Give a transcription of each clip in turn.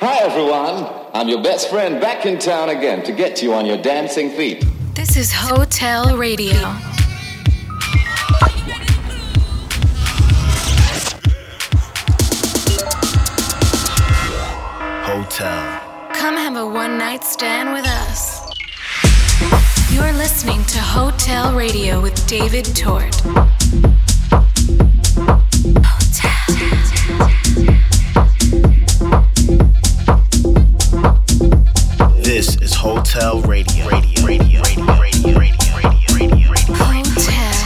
Hi, everyone. I'm your best friend back in town again to get you on your dancing feet. This is HoTL Radio. HoTL. Come have a one night stand with us. You're listening to HoTL Radio with David Tort. This is HoTL Radio. Radio. Radio. Radio. Radio. Radio. Radio. Radio. HoTL.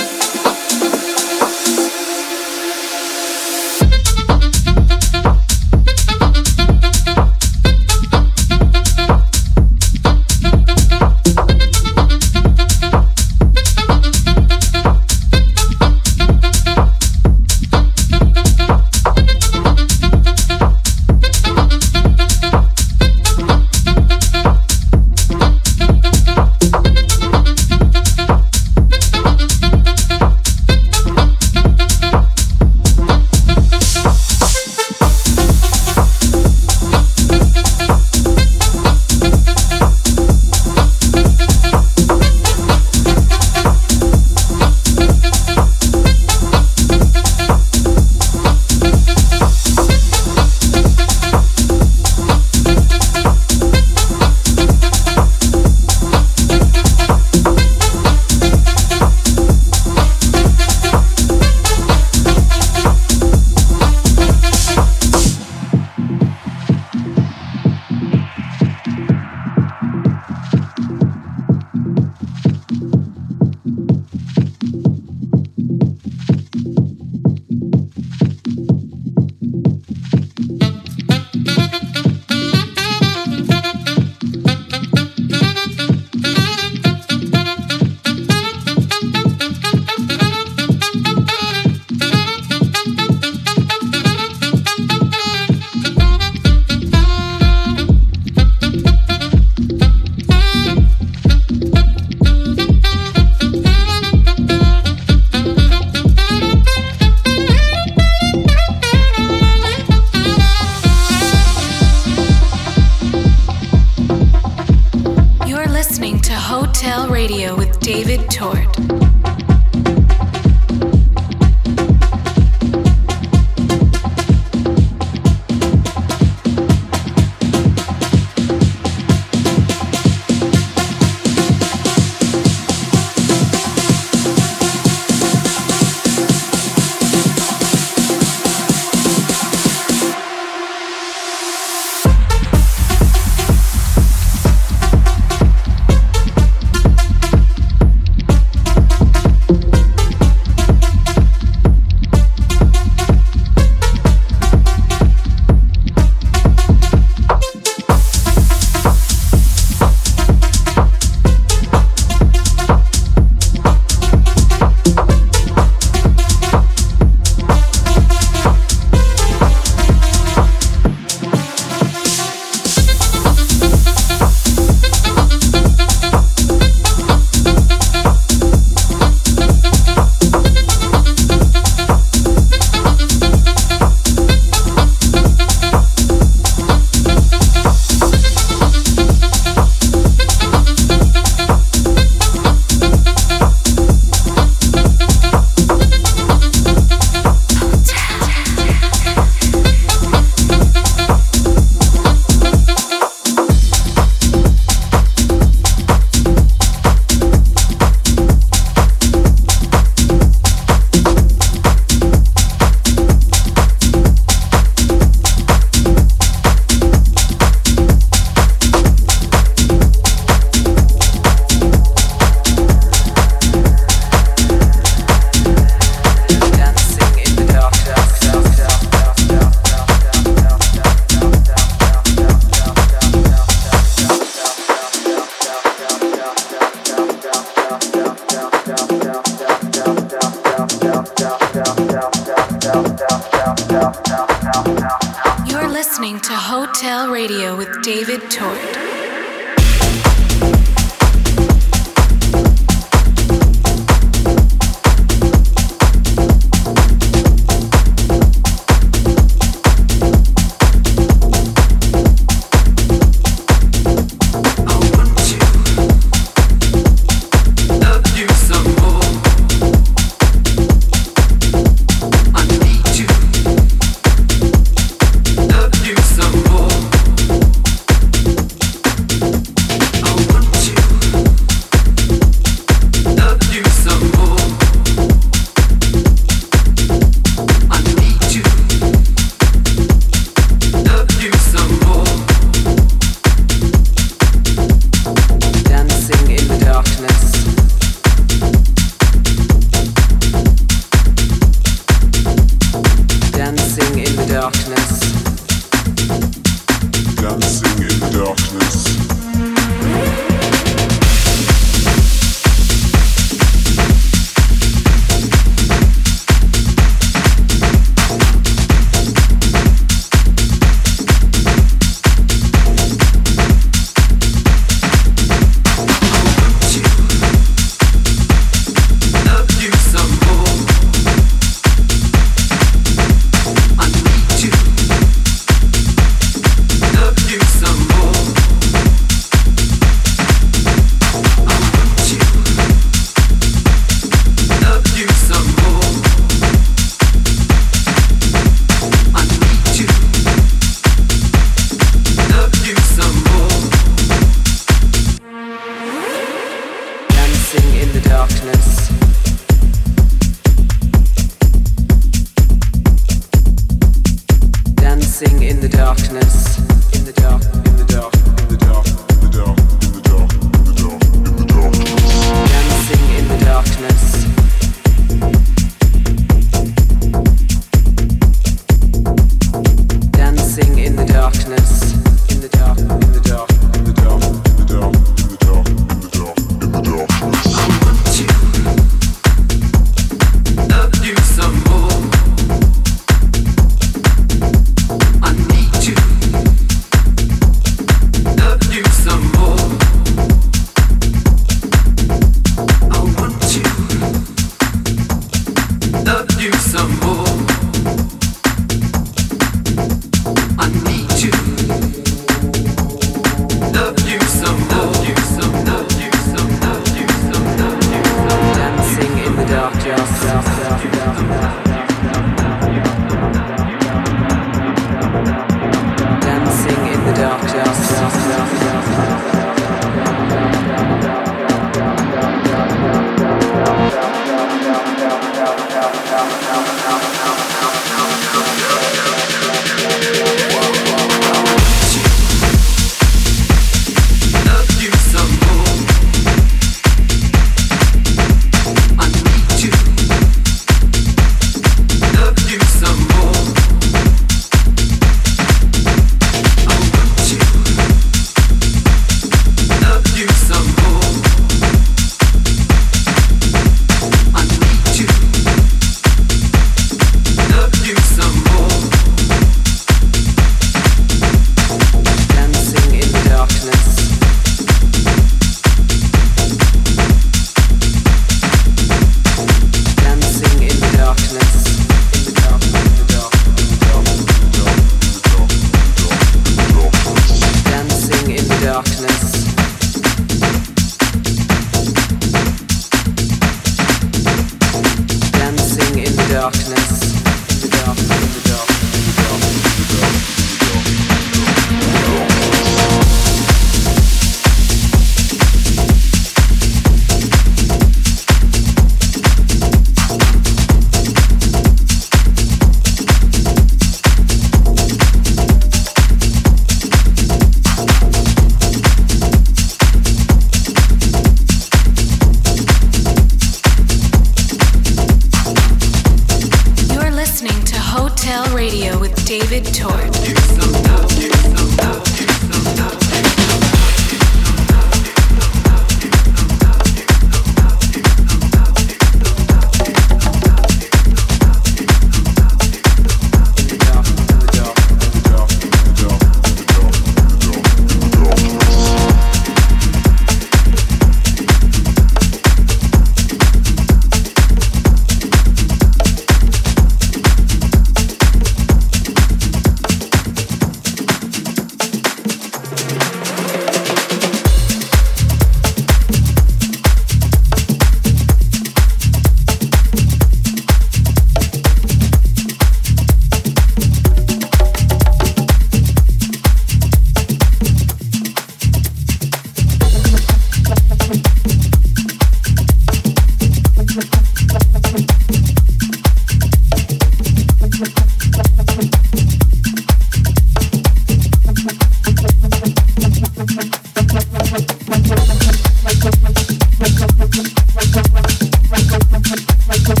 like a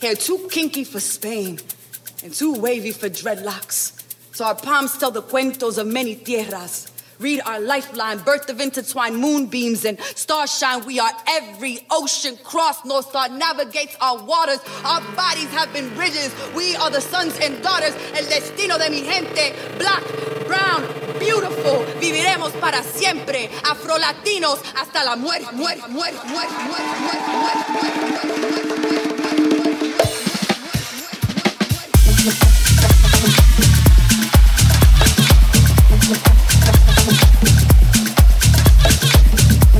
Hair too kinky for Spain and too wavy for dreadlocks. So our palms tell the cuentos of many tierras. Read our lifeline, birth of intertwined moonbeams and starshine. We are every ocean cross. North Star navigates our waters. Our bodies have been bridges. We are the sons and daughters. El destino de mi gente. Black, brown, beautiful. Viviremos para siempre. Afro-latinos hasta la muerte. Muerte, muerte, muerte, muerte,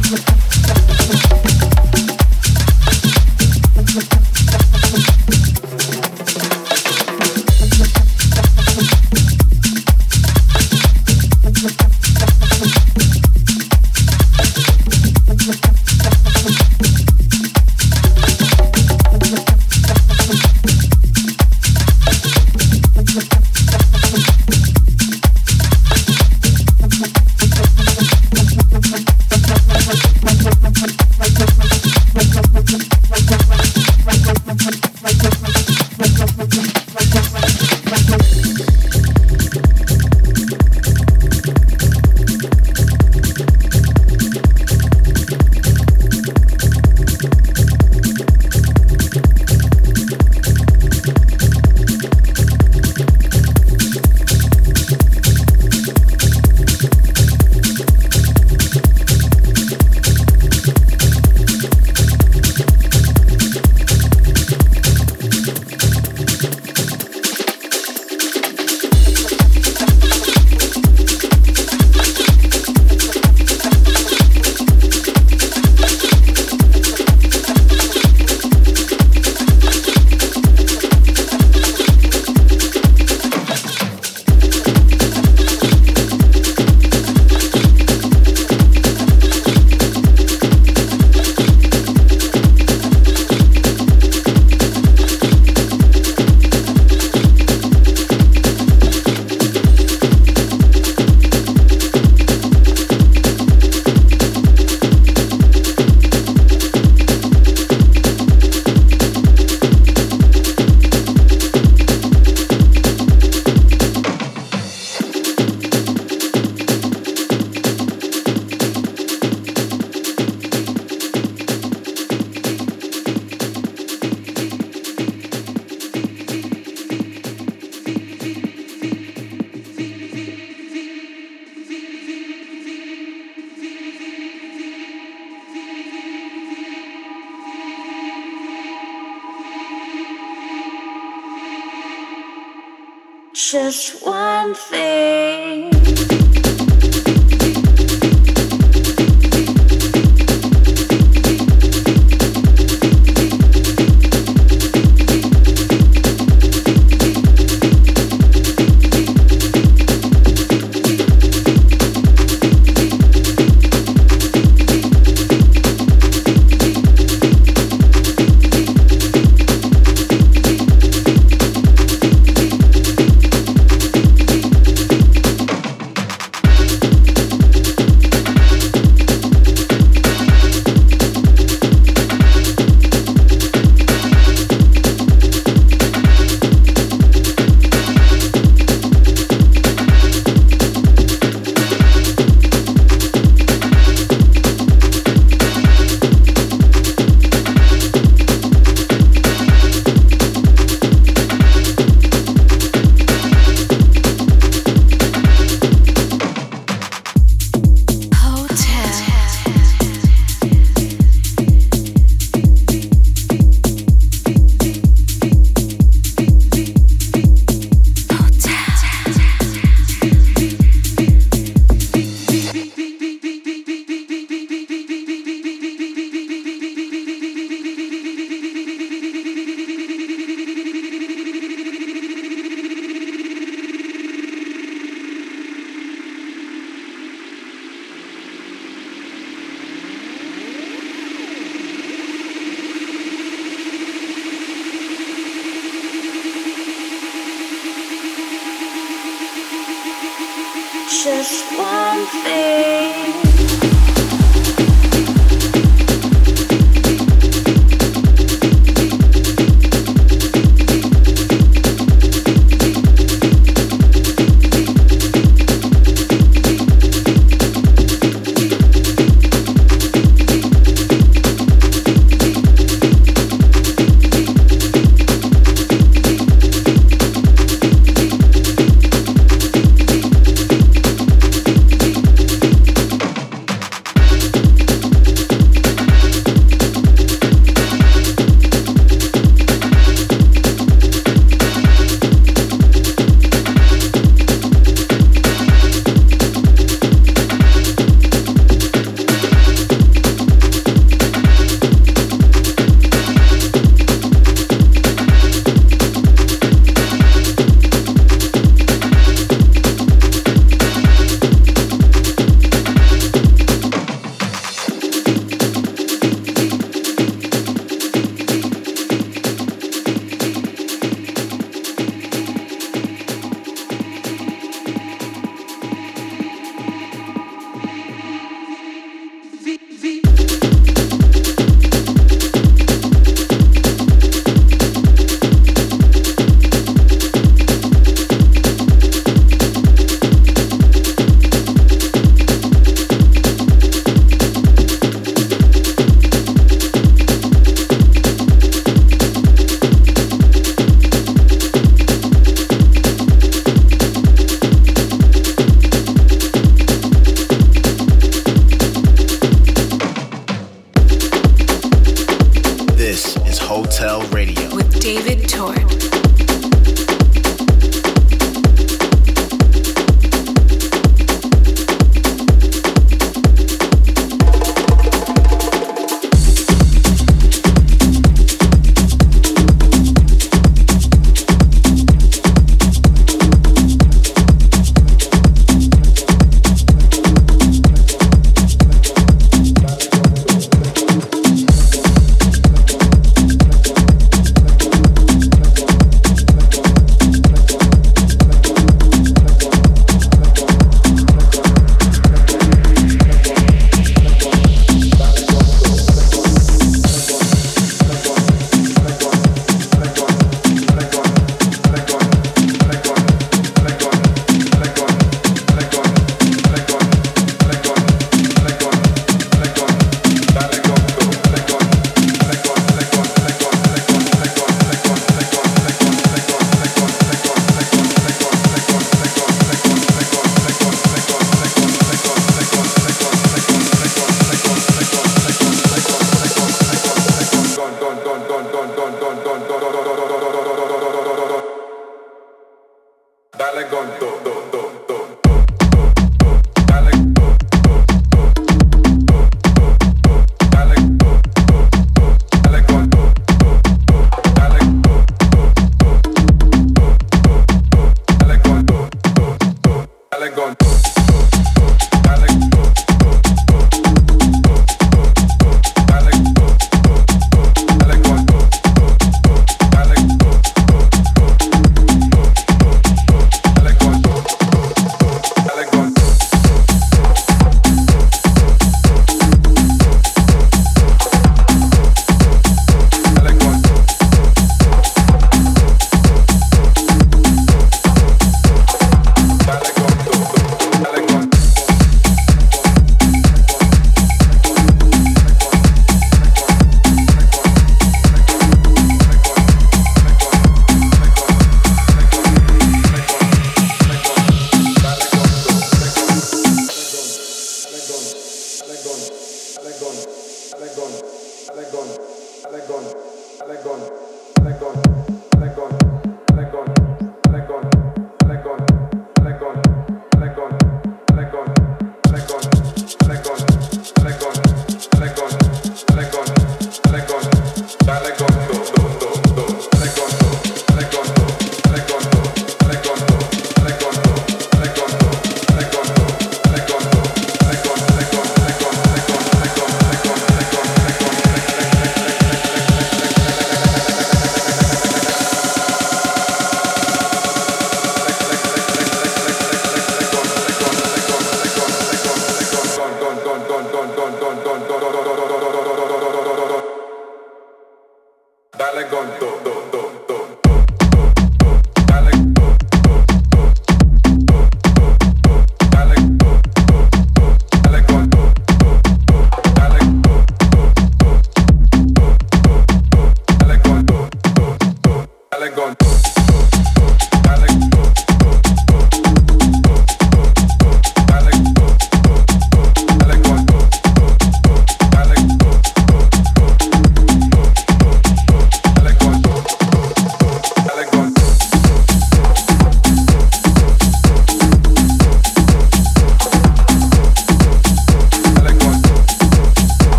muerte,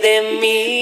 de mí.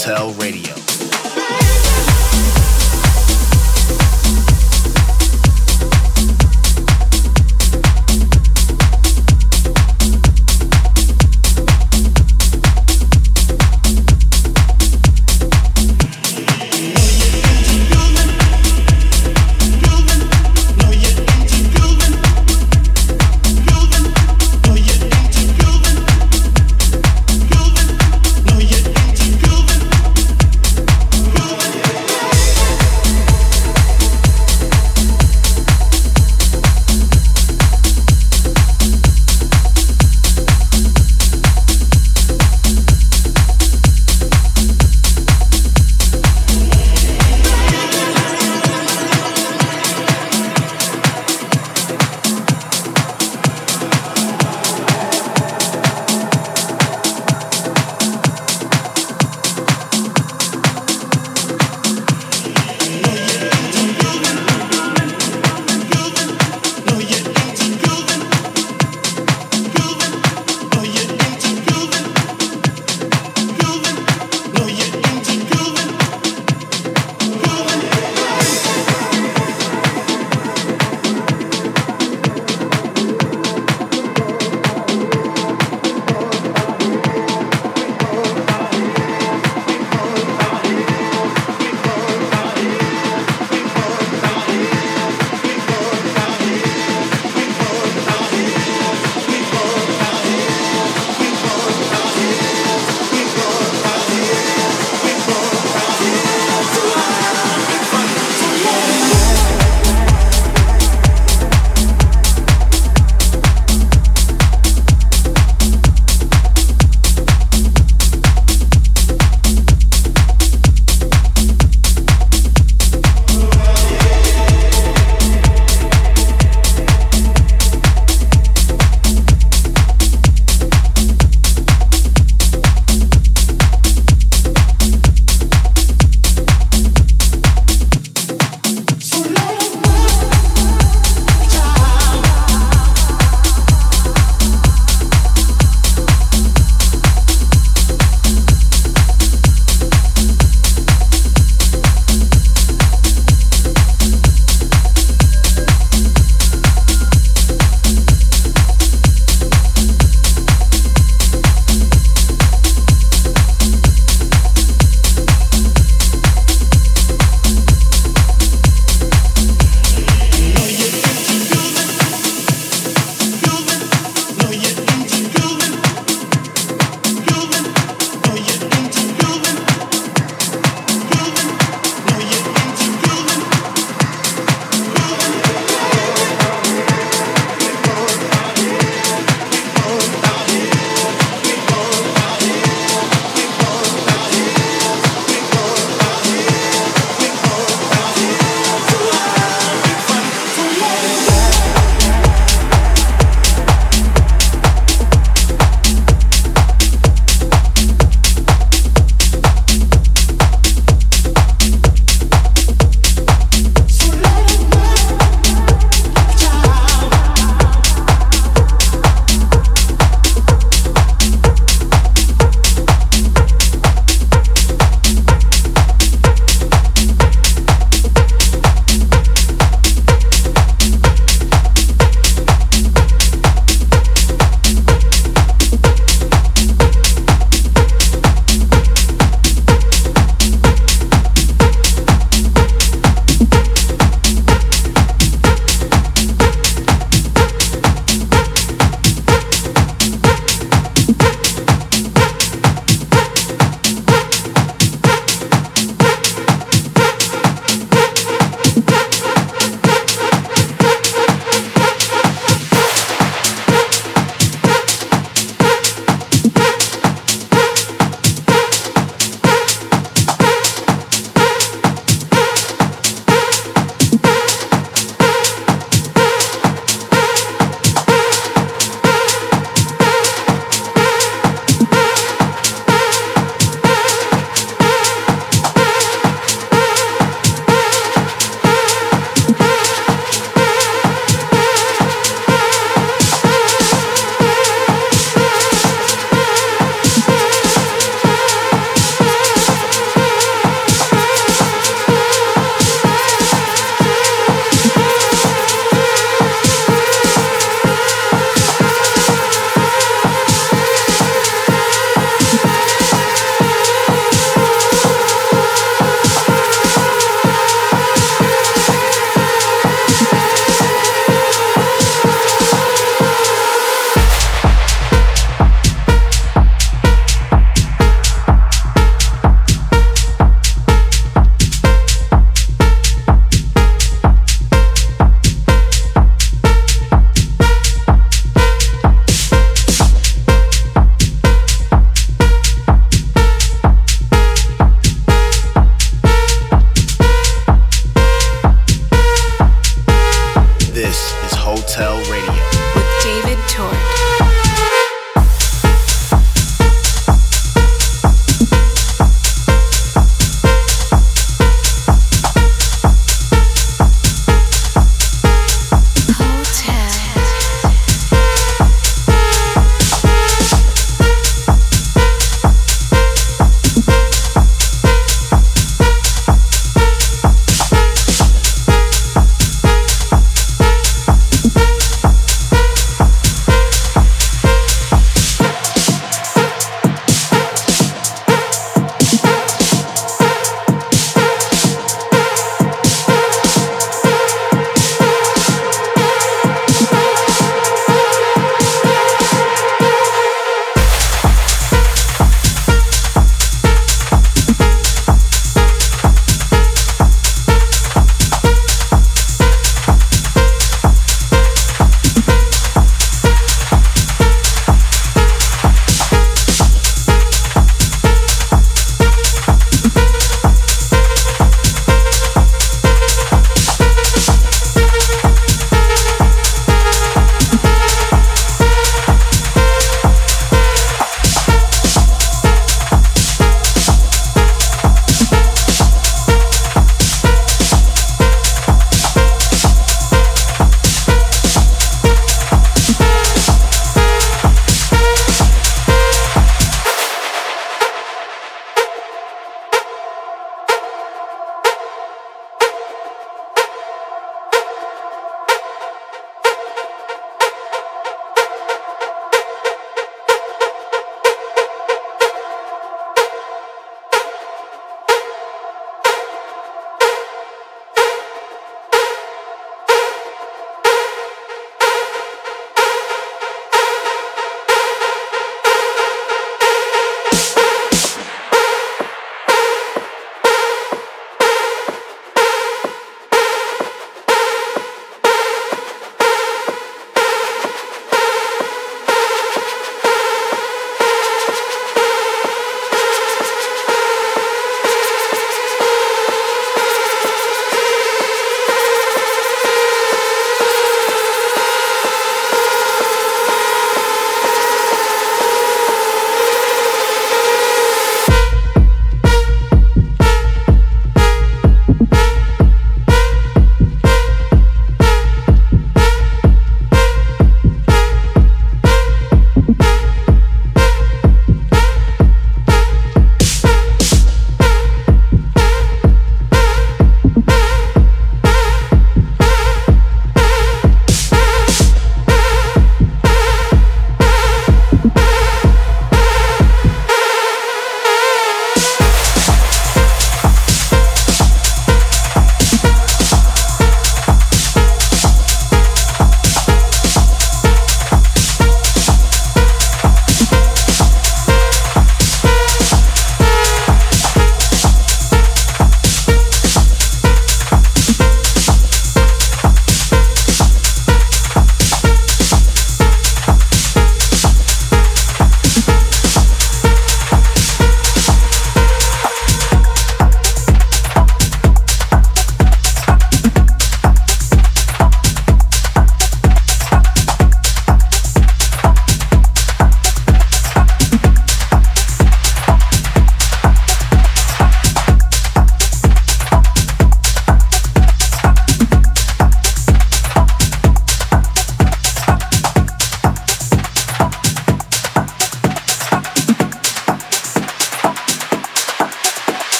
HoTL Radio.